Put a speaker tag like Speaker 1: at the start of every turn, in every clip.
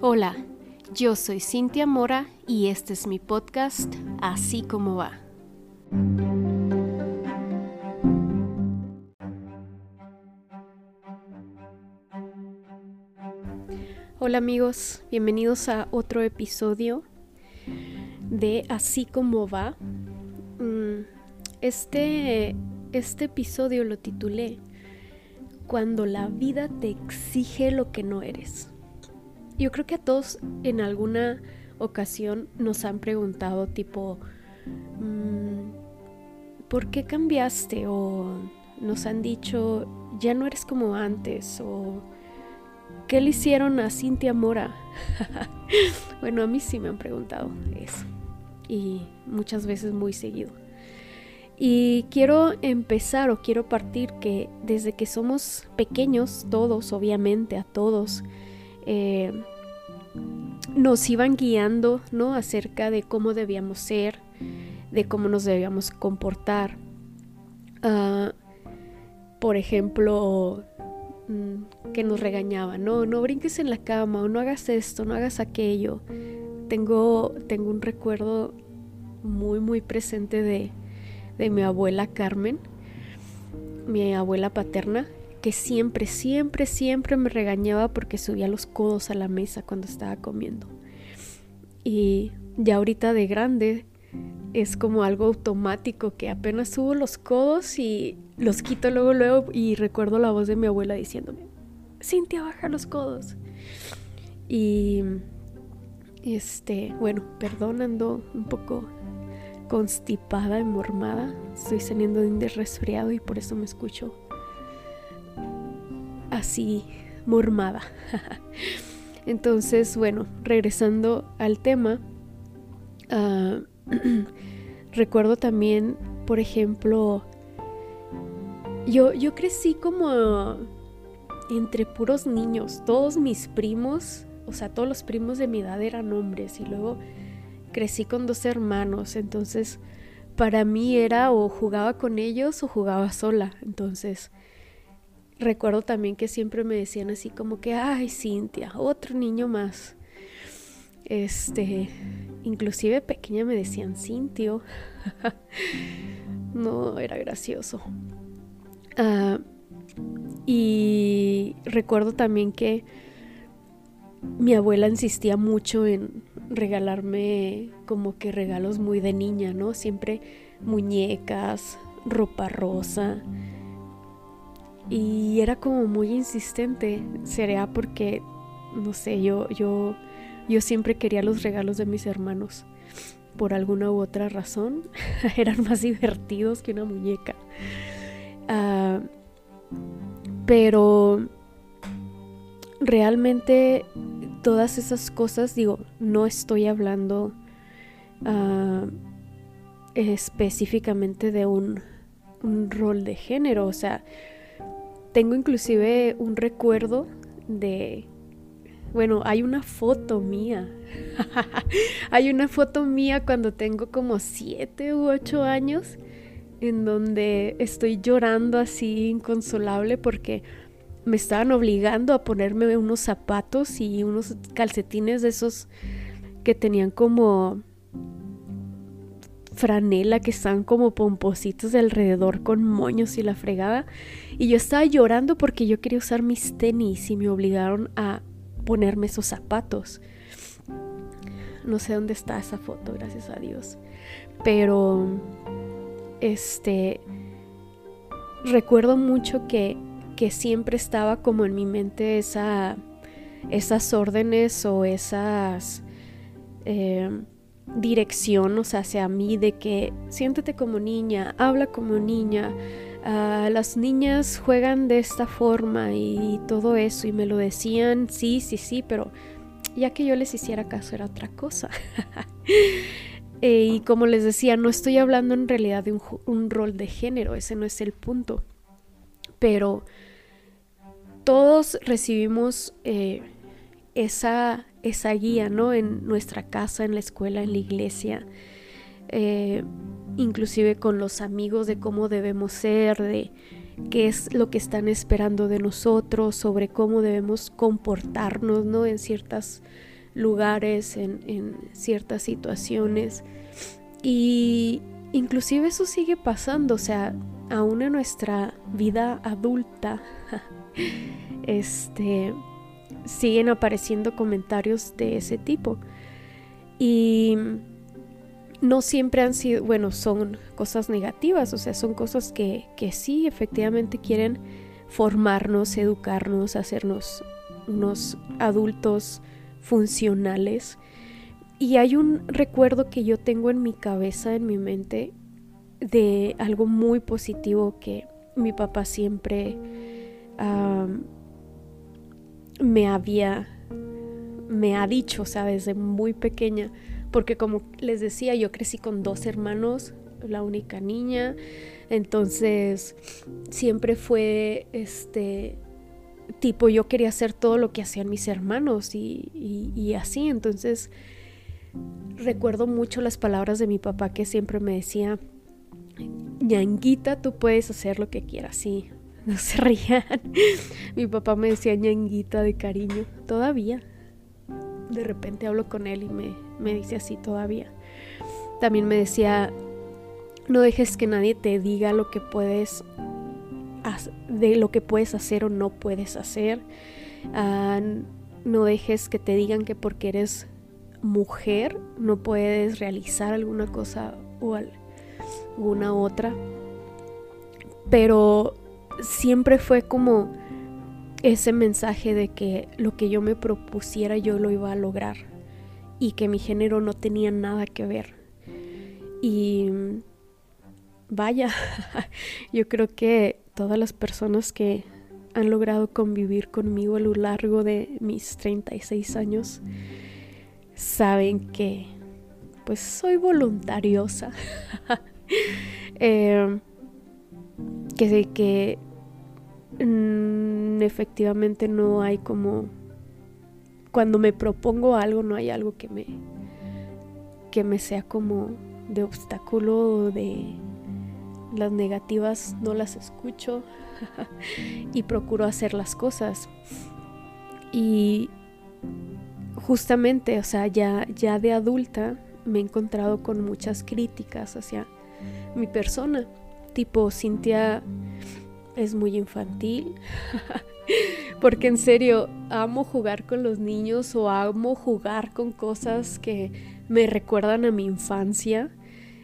Speaker 1: Hola, yo soy Cintia Mora y este es mi podcast Así como va. Hola amigos, bienvenidos a otro episodio de Así como va. Mm, este, este episodio lo titulé Cuando la vida te exige lo que no eres. Yo creo que a todos en alguna ocasión nos han preguntado tipo, mm, ¿por qué cambiaste? O nos han dicho, ya no eres como antes. O ¿qué le hicieron a Cintia Mora? bueno, a mí sí me han preguntado eso. Y muchas veces muy seguido. Y quiero empezar o quiero partir que desde que somos pequeños, todos, obviamente, a todos, eh, nos iban guiando, ¿no? Acerca de cómo debíamos ser, de cómo nos debíamos comportar. Ah, por ejemplo, mm, que nos regañaban, no, no brinques en la cama, o no hagas esto, no hagas aquello. Tengo, tengo un recuerdo muy, muy presente de, de mi abuela Carmen, mi abuela paterna, que siempre, siempre, siempre me regañaba porque subía los codos a la mesa cuando estaba comiendo. Y ya ahorita de grande es como algo automático que apenas subo los codos y los quito luego, luego y recuerdo la voz de mi abuela diciéndome, Cintia, baja los codos. Y este, bueno, perdonando un poco constipada y. Estoy saliendo de un resfriado y por eso me escucho así mormada. Entonces, bueno, regresando al tema, ah, recuerdo también, por ejemplo, yo, yo crecí como entre puros niños, todos mis primos, o sea, todos los primos de mi edad eran hombres y luego crecí con dos hermanos, entonces para mí era o jugaba con ellos o jugaba sola, entonces recuerdo también que siempre me decían así como que, ay, Cintia, otro niño más. Este, inclusive pequeña me decían Cintio. no, era gracioso. Ah, y recuerdo también que mi abuela insistía mucho en regalarme como que regalos muy de niña, ¿no? Siempre muñecas, ropa rosa. Y era como muy insistente. Sería porque, no sé, yo, yo, yo siempre quería los regalos de mis hermanos. Por alguna u otra razón. Eran más divertidos que una muñeca. Ah, pero realmente todas esas cosas, digo, no estoy hablando ah, específicamente de un, un rol de género. O sea, tengo inclusive un recuerdo de... Bueno, hay una foto mía. hay una foto mía cuando tengo como siete u ocho años en donde estoy llorando así inconsolable porque me estaban obligando a ponerme unos zapatos y unos calcetines de esos que tenían como franela que están como pompositos alrededor con moños y la fregada. Y yo estaba llorando porque yo quería usar mis tenis y me obligaron a ponerme esos zapatos. No sé dónde está esa foto, gracias a Dios. Pero, este, recuerdo mucho que, que siempre estaba como en mi mente esa, esas órdenes o esas... Eh, dirección, o sea, hacia mí de que siéntate como niña, habla como niña, ah, las niñas juegan de esta forma y todo eso y me lo decían, sí, sí, sí, pero ya que yo les hiciera caso era otra cosa. Eh, y como les decía, no estoy hablando en realidad de un, rol de género, ese no es el punto, pero todos recibimos eh, esa esa guía, ¿no? En nuestra casa, en la escuela, en la iglesia, eh, inclusive con los amigos de cómo debemos ser, de qué es lo que están esperando de nosotros, sobre cómo debemos comportarnos, ¿no? En ciertos lugares, en, en ciertas situaciones. Y inclusive eso sigue pasando, o sea, aún en nuestra vida adulta, este, siguen apareciendo comentarios de ese tipo. Y no siempre han sido, bueno, son cosas negativas, o sea, son cosas que, que sí efectivamente quieren formarnos, educarnos, hacernos unos adultos funcionales. Y hay un recuerdo que yo tengo en mi cabeza, en mi mente, de algo muy positivo que mi papá siempre me había, me ha dicho, o sea, desde muy pequeña, porque como les decía, yo crecí con dos hermanos, la única niña, entonces siempre fue este tipo, yo quería hacer todo lo que hacían mis hermanos y, y así, entonces recuerdo mucho las palabras de mi papá que siempre me decía, ñanguita, tú puedes hacer lo que quieras, sí, no se rían. Mi papá me decía ñanguita de cariño, todavía. De repente hablo con él y me, me dice así todavía. También me decía, no dejes que nadie te diga lo que puedes de lo que puedes hacer o no puedes hacer. Ah, no dejes que te digan que porque eres mujer no puedes realizar alguna cosa o alguna otra. Pero siempre fue como ese mensaje de que lo que yo me propusiera yo lo iba a lograr y que mi género no tenía nada que ver. Y vaya, yo creo que todas las personas que han logrado convivir conmigo a lo largo de mis 36 años saben que pues soy voluntariosa. eh, que, que Mm, efectivamente no hay como cuando me propongo algo no hay algo que me que me sea como de obstáculo de las negativas no las escucho y procuro hacer las cosas. Y justamente o sea ya ya de adulta me he encontrado con muchas críticas hacia mi persona tipo Cintia es muy infantil. Porque en serio, amo jugar con los niños o amo jugar con cosas que me recuerdan a mi infancia.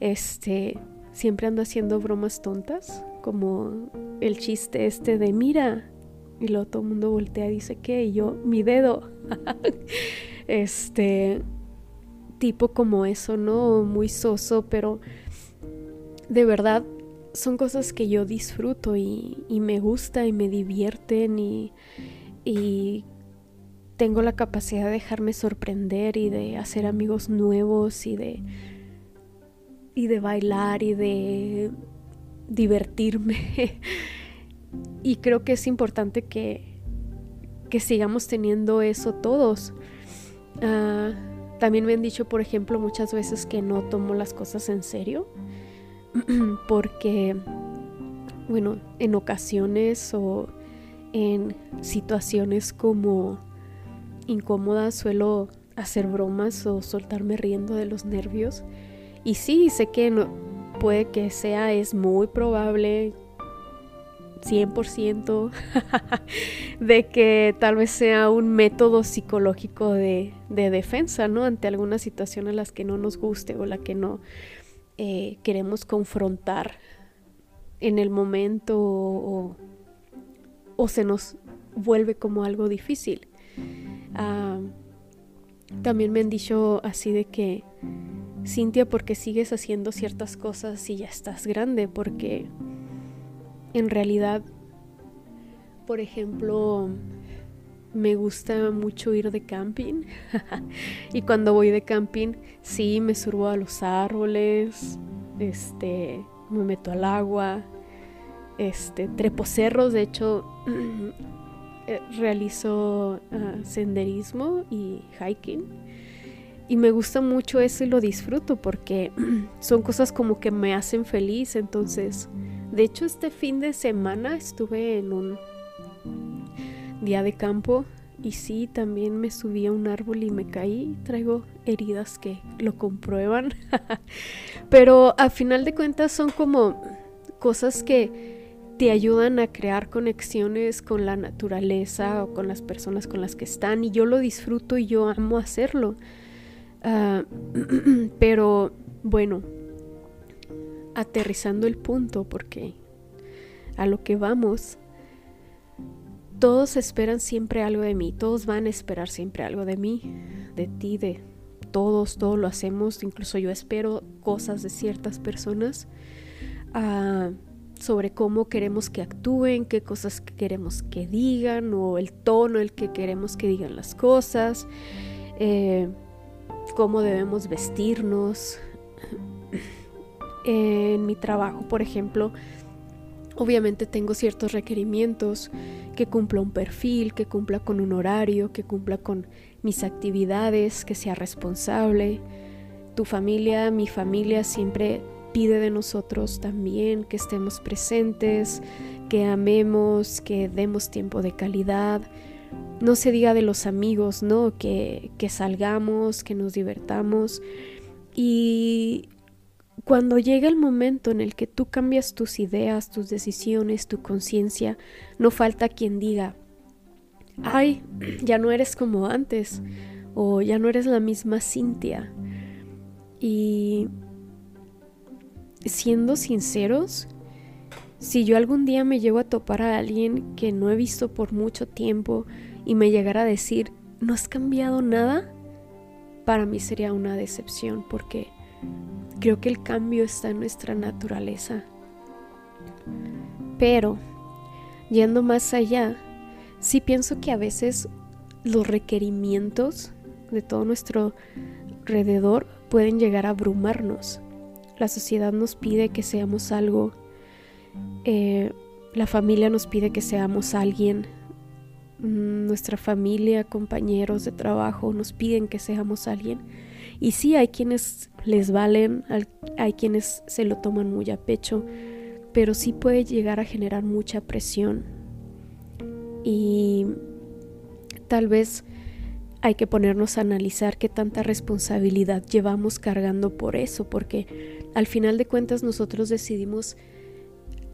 Speaker 1: Este, siempre ando haciendo bromas tontas, como el chiste este de mira, y luego todo el mundo voltea y dice que y yo mi dedo. este tipo como eso, ¿no? Muy soso, pero de verdad son cosas que yo disfruto y, me gusta y me divierten y, tengo la capacidad de dejarme sorprender y de hacer amigos nuevos y de y de bailar y de divertirme. Y creo que es importante que, que sigamos teniendo eso todos. Ah, también me han dicho por ejemplo muchas veces que no tomo las cosas en serio porque, bueno, en ocasiones o en situaciones como incómodas suelo hacer bromas o soltarme riendo de los nervios. Y sí, sé que no, puede que sea, es muy probable, 100%, de que tal vez sea un método psicológico de, de defensa, ¿no? Ante alguna situación a las que no nos guste o la que no eh, queremos confrontar en el momento o, se nos vuelve como algo difícil. Ah, también me han dicho así de que, Cintia, porque sigues haciendo ciertas cosas y ya estás grande, porque en realidad, por ejemplo, me gusta mucho ir de camping. y cuando voy de camping, sí, me subo a los árboles, este, me meto al agua, este, trepo cerros, de hecho, eh, realizo ah, senderismo y hiking. Y me gusta mucho eso y lo disfruto porque son cosas como que me hacen feliz, entonces de hecho este fin de semana estuve en un día de campo y sí, también me subí a un árbol y me caí. Traigo heridas que lo comprueban. Pero a final de cuentas son como cosas que te ayudan a crear conexiones con la naturaleza o con las personas con las que están. Y yo lo disfruto y yo amo hacerlo. Ah, pero bueno, aterrizando el punto porque a lo que vamos todos esperan siempre algo de mí, todos van a esperar siempre algo de mí, de ti, de todos, todos lo hacemos, incluso yo espero cosas de ciertas personas ah, sobre cómo queremos que actúen, qué cosas queremos que digan o el tono el que queremos que digan las cosas, eh, cómo debemos vestirnos. en mi trabajo, por ejemplo, Obviamente tengo ciertos requerimientos, que cumpla un perfil, que cumpla con un horario, que cumpla con mis actividades, que sea responsable. Tu familia, mi familia siempre pide de nosotros también que estemos presentes, que amemos, que demos tiempo de calidad. No se diga de los amigos, ¿no? Que, que salgamos, que nos divertamos. Y cuando llega el momento en el que tú cambias tus ideas, tus decisiones, tu conciencia, no falta quien diga, ay, ya no eres como antes, o ya no eres la misma Cintia. Y siendo sinceros, si yo algún día me llego a topar a alguien que no he visto por mucho tiempo y me llegara a decir, no has cambiado nada, para mí sería una decepción porque Creo que el cambio está en nuestra naturaleza. Pero, yendo más allá, sí pienso que a veces los requerimientos de todo nuestro alrededor pueden llegar a abrumarnos. La sociedad nos pide que seamos algo, eh, la familia nos pide que seamos alguien, mm, nuestra familia, compañeros de trabajo nos piden que seamos alguien. Y sí, hay quienes les valen, hay quienes se lo toman muy a pecho, pero sí puede llegar a generar mucha presión. Y tal vez hay que ponernos a analizar qué tanta responsabilidad llevamos cargando por eso, porque al final de cuentas nosotros decidimos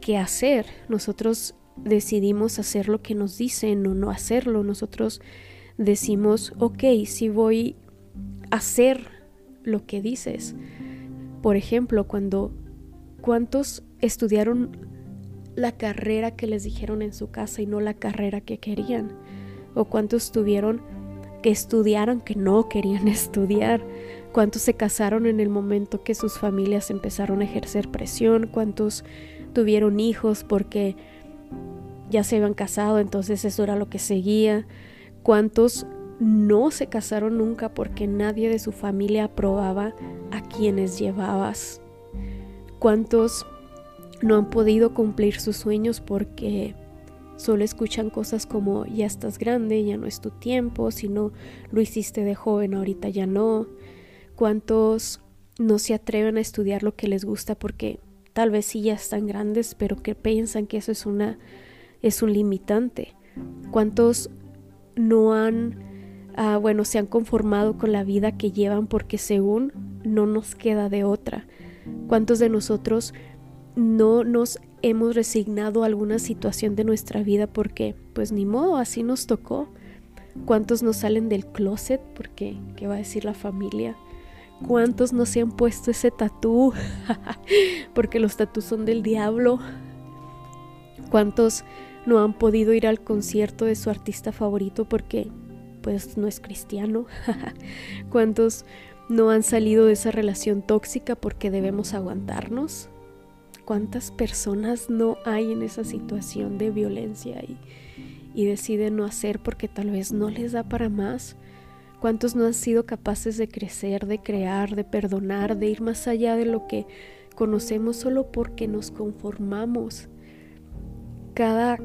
Speaker 1: qué hacer, nosotros decidimos hacer lo que nos dicen o no hacerlo, nosotros decimos, ok, si voy hacer lo que dices. Por ejemplo, cuando cuántos estudiaron la carrera que les dijeron en su casa y no la carrera que querían, o cuántos tuvieron que estudiaron que no querían estudiar, cuántos se casaron en el momento que sus familias empezaron a ejercer presión, cuántos tuvieron hijos porque ya se habían casado, entonces eso era lo que seguía, cuántos no se casaron nunca porque nadie de su familia aprobaba a quienes llevabas. ¿Cuántos no han podido cumplir sus sueños porque solo escuchan cosas como ya estás grande, ya no es tu tiempo, si no lo hiciste de joven, ahorita ya no? ¿Cuántos no se atreven a estudiar lo que les gusta porque tal vez sí ya están grandes, pero que piensan que eso es una es un limitante? ¿Cuántos no han Ah, bueno, se han conformado con la vida que llevan porque según no nos queda de otra. ¿Cuántos de nosotros no nos hemos resignado a alguna situación de nuestra vida porque pues ni modo, así nos tocó? ¿Cuántos no salen del closet porque qué va a decir la familia? ¿Cuántos no se han puesto ese tatú porque los tatús son del diablo? ¿Cuántos no han podido ir al concierto de su artista favorito porque pues no es cristiano. ¿Cuántos no han salido de esa relación tóxica porque debemos aguantarnos? ¿Cuántas personas no hay en esa situación de violencia y, y deciden no hacer porque tal vez no les da para más? ¿Cuántos no han sido capaces de crecer, de crear, de perdonar, de ir más allá de lo que conocemos solo porque nos conformamos? Cada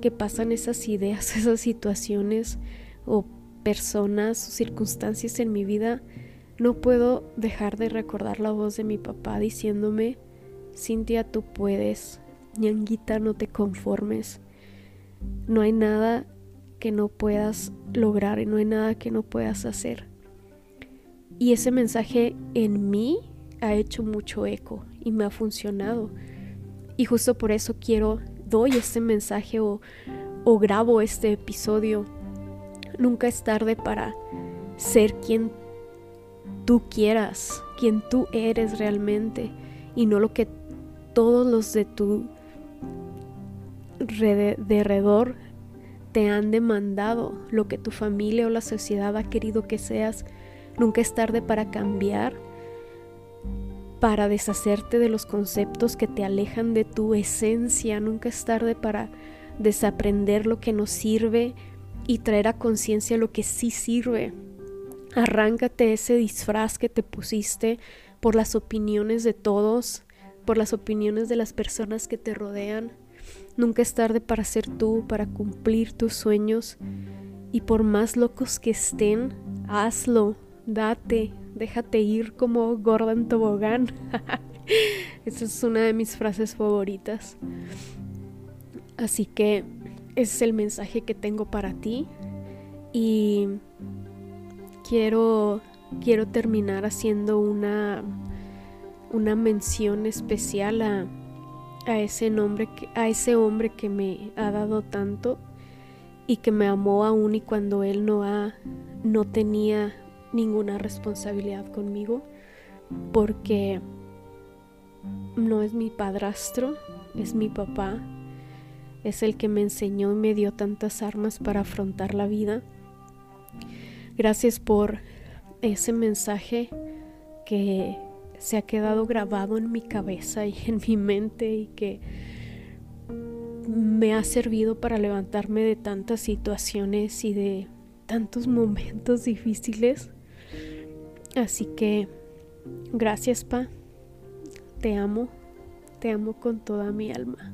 Speaker 1: que pasan esas ideas, esas situaciones, o personas o circunstancias en mi vida, no puedo dejar de recordar la voz de mi papá diciéndome, Cintia, tú puedes, ñanguita, no te conformes. No hay nada que no puedas lograr y no hay nada que no puedas hacer. Y ese mensaje en mí ha hecho mucho eco y me ha funcionado. Y justo por eso quiero, doy este mensaje o, o grabo este episodio. Nunca es tarde para ser quien tú quieras, quien tú eres realmente y no lo que todos los de tu alrededor te han demandado, lo que tu familia o la sociedad ha querido que seas. Nunca es tarde para cambiar, para deshacerte de los conceptos que te alejan de tu esencia. Nunca es tarde para desaprender lo que no sirve y traer a conciencia lo que sí sirve. Arráncate ese disfraz que te pusiste por las opiniones de todos, por las opiniones de las personas que te rodean. Nunca es tarde para ser tú, para cumplir tus sueños. Y por más locos que estén, hazlo, date, déjate ir como Gordon Tobogán. Esa es una de mis frases favoritas. Así que es el mensaje que tengo para ti. Y quiero, quiero terminar haciendo una, una mención especial a, a, ese nombre que, a ese hombre que me ha dado tanto y que me amó aún y cuando él no, ha, no tenía ninguna responsabilidad conmigo porque no es mi padrastro, es mi papá, es el que me enseñó y me dio tantas armas para afrontar la vida Gracias por ese mensaje que se ha quedado grabado en mi cabeza y en mi mente y que me ha servido para levantarme de tantas situaciones y de tantos momentos difíciles. Así que gracias, Pa. Te amo. Te amo con toda mi alma.